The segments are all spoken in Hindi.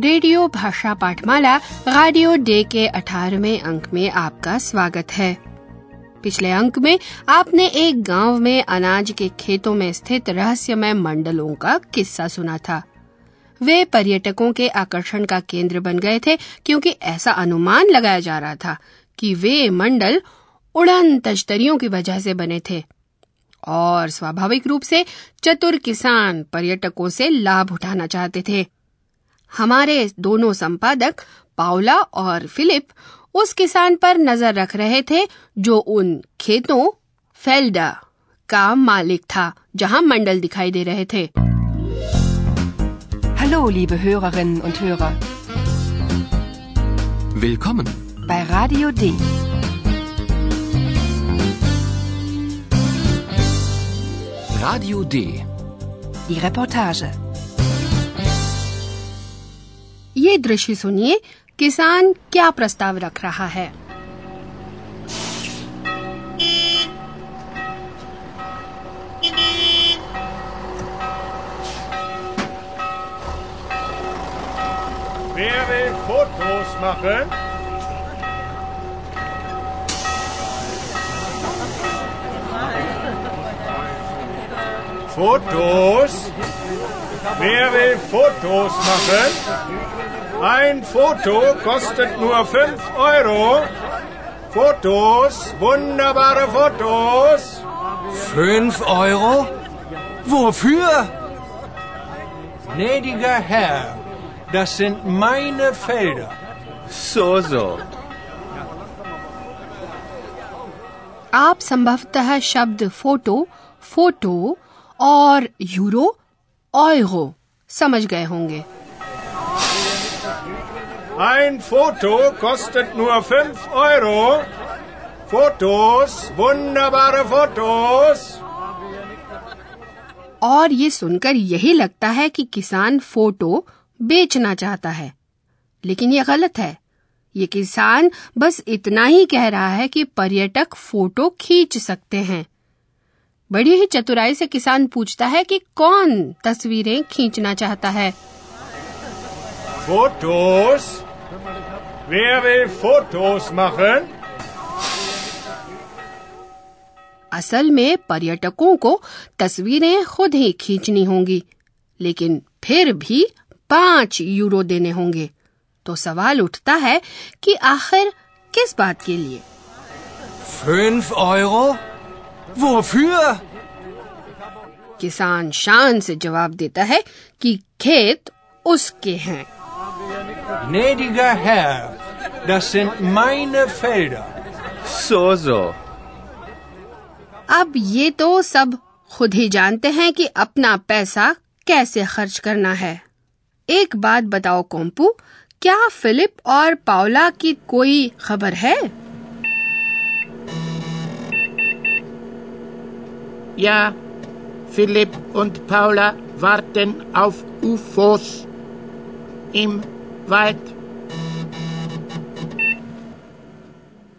रेडियो भाषा पाठमाला रेडियो डे के 18वें अंक में आपका स्वागत है। पिछले अंक में आपने एक गाँव में अनाज के खेतों में स्थित रहस्यमय मंडलों का किस्सा सुना था। वे पर्यटकों के आकर्षण का केंद्र बन गए थे, क्योंकि ऐसा अनुमान लगाया जा रहा था कि वे मंडल उड़न तश्तरियों की वजह से बने थे और स्वाभाविक रूप से चतुर किसान पर्यटकों से लाभ उठाना चाहते थे। हमारे दोनों संपादक पाउला और फिलिप उस किसान पर नज़र रख रहे थे जो उन खेतों फेल्डा का मालिक था जहाँ मंडल दिखाई दे रहे थे Hallo, liebe Hörerinnen und Hörer, Willkommen. bei Radio D. Radio D. Die Reportage. ये दृश्य सुनिए किसान क्या प्रस्ताव रख रहा है photos. Wer will Fotos machen? Ein Foto kostet nur 5 Euro. Fotos, wunderbare Fotos. Fünf Euro? Wofür? Gnädiger Herr, das sind meine Felder. So, so. आप संभवतः शब्द फोटो फोटो और यूरो ऑयरो समझ गए होंगे Ein Foto kostet nur 5 Euro. Fotos, wunderbare Fotos. और ये सुनकर यही लगता है कि किसान फ़ोटो बेचना चाहता है लेकिन ये गलत है ये किसान बस इतना ही कह रहा है कि पर्यटक फ़ोटो खींच सकते हैं बड़ी ही चतुराई से किसान पूछता है कि कौन तस्वीरें खींचना चाहता है? Wer will Fotos machen? असल में पर्यटकों को तस्वीरें खुद ही खींचनी होंगी लेकिन फिर भी पाँच यूरो देने होंगे तो सवाल उठता है कि आखिर किस बात के लिए Fünf Euro? Wofür? किसान शान से जवाब देता है कि खेत उसके हैं Gnädiger Herr, das sind meine Felder. So, so. अब ये तो सब खुद ही जानते हैं कि अपना पैसा कैसे खर्च करना है एक बात बताओ कोम्पू क्या फिलिप और पाउला की कोई खबर है Ja, Philipp und Paula warten auf UFOs im Wald.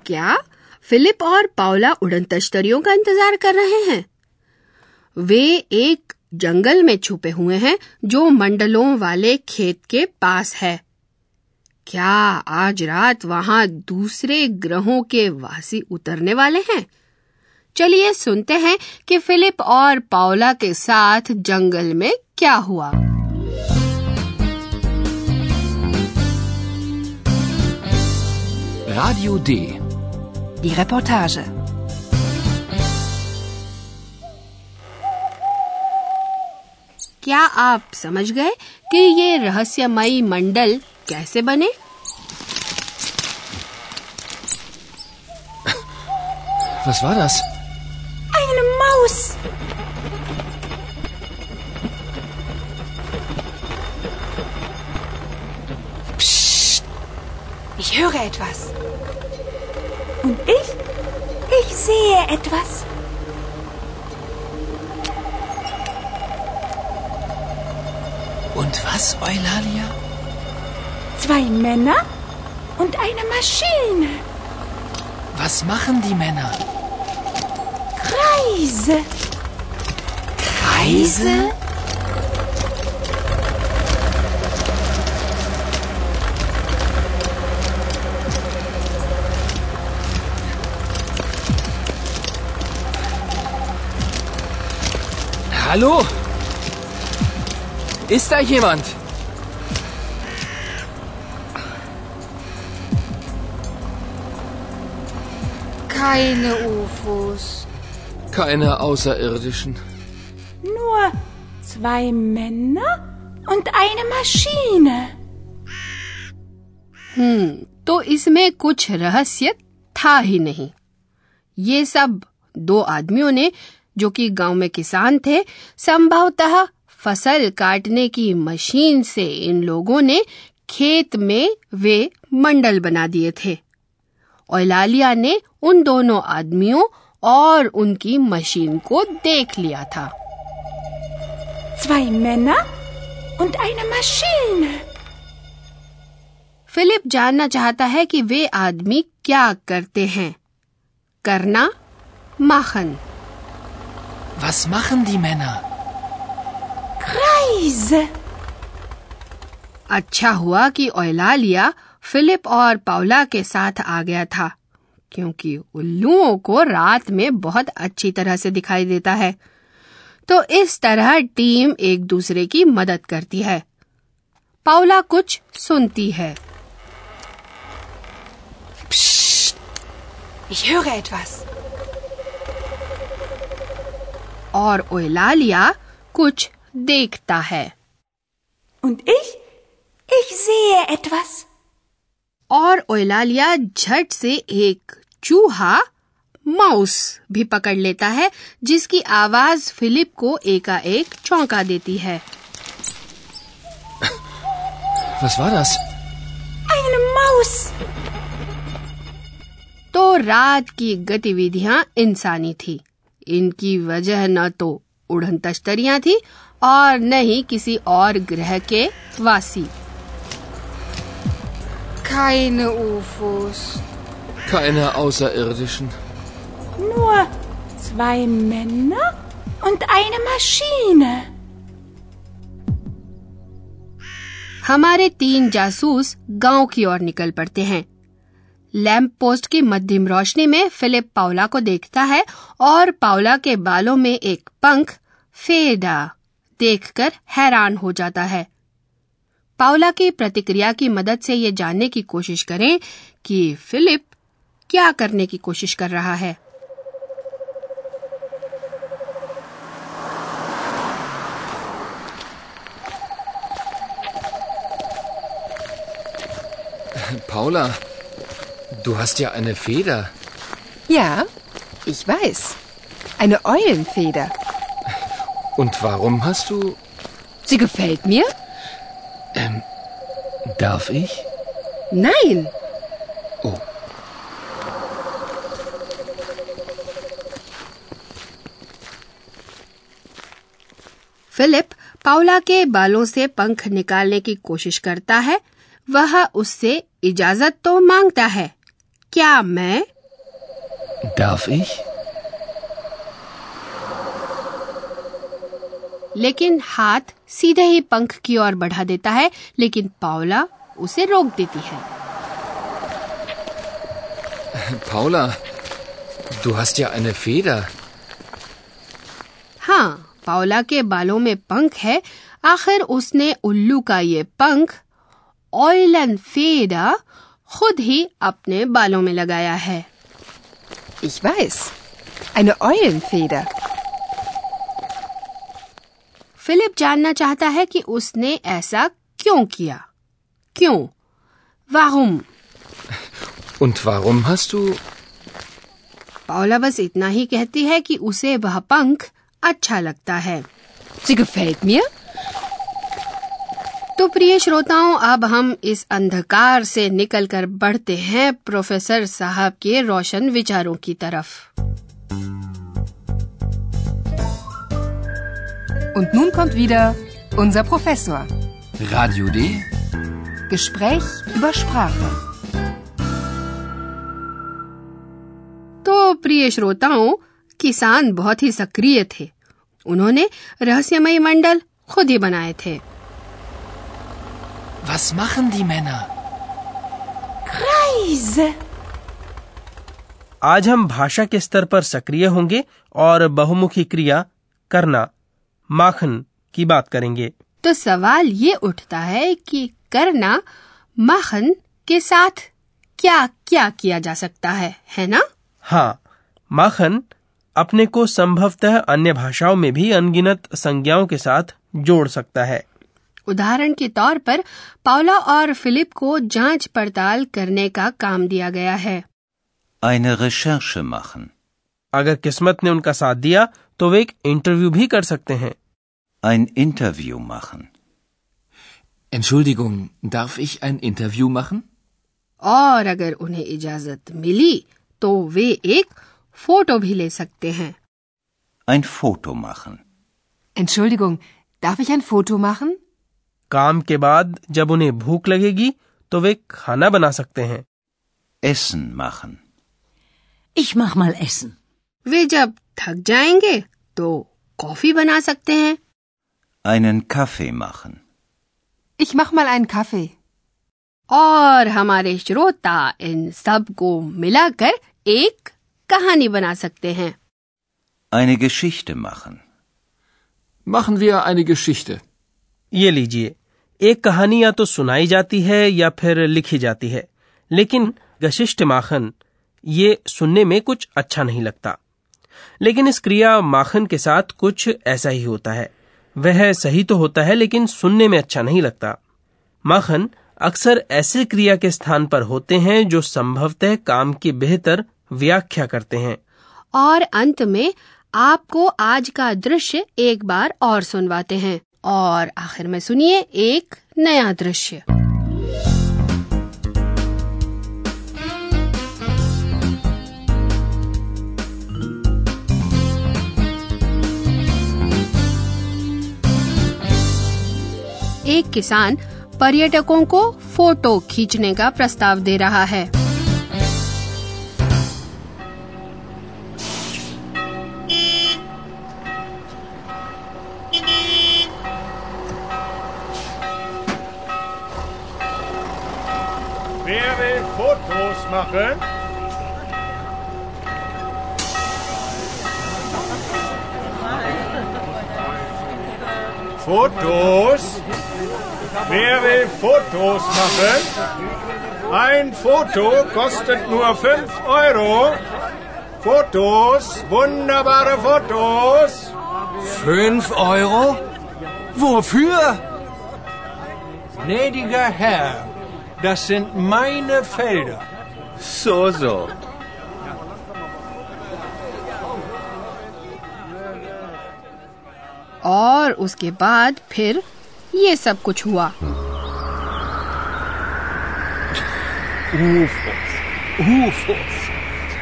क्या? फिलिप और पाउला उड़न तश्तरियों का इंतज़ार कर रहे हैं। वे एक जंगल में छुपे हुए हैं जो मंडलों वाले खेत के पास है। क्या आज रात वहाँ दूसरे ग्रहों के वासी उतरने वाले हैं? चलिए सुनते हैं कि फिलिप और पाउला के साथ जंगल में क्या हुआ Radio D. Die Reportage. क्या आप समझ गए कि ये रहस्यमयी मंडल कैसे बने Was war das? Ich höre etwas. Und ich? Ich sehe etwas. Und was, Eulalia? Zwei Männer und eine Maschine. Was machen die Männer? Kreise. Kreise? Hallo? Ist da jemand? Keine UFOs. Keine Außerirdischen. Nur zwei Männer und eine Maschine. हम्म तो इसमें कुछ रहस्य था ही नहीं ये सब दो आदमियों ने जो कि गाँव में किसान थे संभवतः फ़सल काटने की मशीन से इन लोगों ने खेत में वे मंडल बना दिए थे। ओलालिया ने उन दोनों आदमियों और उनकी मशीन को देख लिया था। Zwei Männer und eine Maschine. Philip जानना चाहता है कि वे आदमी क्या करते हैं। करना माखन। Was machen die Männer? Kreise. अच्छा हुआ कि ओलालिया फिलिप और पाउला के साथ आ गया था क्योंकि उल्लुओं को रात में बहुत अच्छी तरह से दिखाई देता है तो इस तरह टीम एक दूसरे की मदद करती है पाउला कुछ सुनती है Ich höre etwas. और ओलालिया कुछ देखता है Und ich? Ich sehe etwas. और ओलालिया झट से एक चूहा माउस भी पकड़ लेता है जिसकी आवाज़ फिलिप को एकाएक चौंका देती है Was war das? Eine Maus. तो रात की गतिविधियाँ इंसानी थी इनकी वजह न तो उड़न तश्तरियाँ थी और न ही किसी और ग्रह के वासी keine UFOs. Keine Außerirdischen. Nur zwei Männer und eine Maschine. हमारे तीन जासूस गाँव की ओर निकल पड़ते हैं लैंप पोस्ट की मध्यम रोशनी में फिलिप पाउला को देखता है और पाउला के बालों में एक पंख फेडा देखकर हैरान हो जाता है। पाउला की प्रतिक्रिया की मदद से ये जानने की कोशिश करें कि फिलिप क्या करने की कोशिश कर रहा है। Paula, du hast ja eine Feder. Ja, ich weiß. Eine Eulenfeder. Und warum hast du... Sie gefällt mir? Ähm, darf ich? Nein. Oh. Philip Paula के बालों से पंख निकालने की कोशिश करता है वह उससे इजाजत तो मांगता है क्या मैं Darf ich? लेकिन हाथ सीधे ही पंख की ओर बढ़ा देता है लेकिन पावला उसे रोक देती है पावला du hast ja eine Feder. हाँ पावला के बालों में पंख है आखिर उसने उल्लू का ये पंख ऑयल ऑयलन फेडा खुद ही अपने बालों में लगाया है Ich weiß. Eine Eulenfeder. Philip जानना चाहता है कि उसने ऐसा क्यों किया क्यों वाहुम Und warum hast du... Paula बस इतना ही कहती है कि उसे वह पंख अच्छा लगता है Sie gefällt mir? तो प्रिय श्रोताओं अब हम इस अंधकार से निकलकर बढ़ते हैं प्रोफेसर साहब के रोशन विचारों की तरफ़ Und nun kommt wieder unser Professor. Radio D. Gespräch über Sprache. तो प्रिय श्रोताओं किसान बहुत ही सक्रिय थे उन्होंने रहस्यमय मंडल खुद ही बनाए थे Was machen die Männer? Reise. आज हम भाषा के स्तर पर सक्रिय होंगे और बहुमुखी क्रिया करना माखन की बात करेंगे तो सवाल ये उठता है कि करना माखन के साथ क्या क्या किया जा सकता है है ना हाँ माखन अपने को संभवतः अन्य भाषाओं में भी अनगिनत संज्ञाओं के साथ जोड़ सकता है उदाहरण के तौर पर पाउला और फिलिप को जाँच पड़ताल करने का काम दिया गया है Eine Recherche machen. अगर किस्मत ने उनका साथ दिया तो वे एक इंटरव्यू भी कर सकते हैं Ein Interview machen. Entschuldigung, darf ich ein Interview machen? और अगर उन्हें इजाज़त मिली तो वे एक फ़ोटो भी ले सकते हैं Ein Foto machen. Entschuldigung, darf ich ein Foto machen? काम के बाद जब उन्हें भूख लगेगी तो वे खाना बना सकते हैं Essen machen. Ich mach mal Essen. वे जब थक जाएँगे तो कॉफ़ी बना सकते हैं Einen Kaffee machen. Ich mach mal einen Kaffee. और हमारे श्रोता इन सबको मिलाकर एक कहानी बना सकते हैं Eine Geschichte machen. Machen wir eine Geschichte. ये लीजिए, एक कहानी या तो सुनाई जाती है या फिर लिखी जाती है, लेकिन गशिष्ट माखन, ये सुनने में कुछ अच्छा नहीं लगता। लेकिन इस क्रिया माखन के साथ कुछ ऐसा ही होता है। वह सही तो होता है, लेकिन सुनने में अच्छा नहीं लगता। माखन अक्सर ऐसे क्रिया के स्थान पर होते हैं जो संभवतः काम की बेहतर व्याख्या करते हैं। और अंत में आपको आज का दृश्य एक बार और सुनवाते हैं। और आखिर में सुनिए एक नया दृश्य। एक किसान पर्यटकों को फ़ोटो खींचने का प्रस्ताव दे रहा है। Fotos machen? Fotos? Wer will Fotos machen? Ein Foto kostet nur 5 Euro. Fotos, wunderbare Fotos. Fünf Euro? Wofür? Gnädiger Herr, das sind meine Felder. So, so. और उसके बाद फिर ये सब कुछ हुआ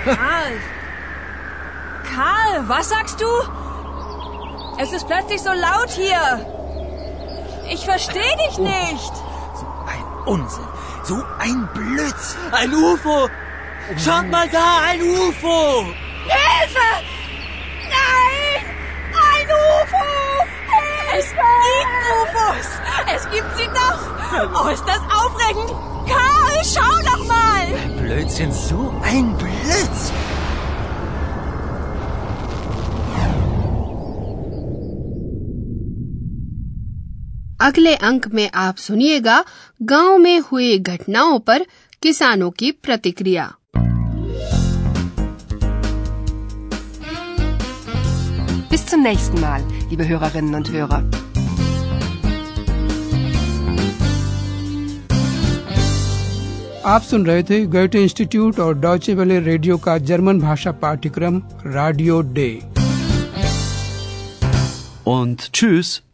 Karl! Karl, was sagst du? Es ist plötzlich so laut hier. Ich verstehe dich nicht. Ein Unsinn. So ein Blödsinn. Ein UFO. Schaut mal da, ein UFO. Hilfe! Nein! Ein UFO! Es gibt UFOs! Es gibt sie doch! Oh, ist das aufregend! Karl, schau doch mal! Blödsinn, so ein Blödsinn. अगले अंक में आप सुनिएगा गाँव में हुई घटनाओं पर किसानों की प्रतिक्रिया Bis zum nächsten Mal, liebe Hörerinnen und Hörer. आप सुन रहे थे गोयटे इंस्टीट्यूट और डॉचे वेले रेडियो का जर्मन भाषा पाठ्यक्रम रेडियो डे Und tschüss.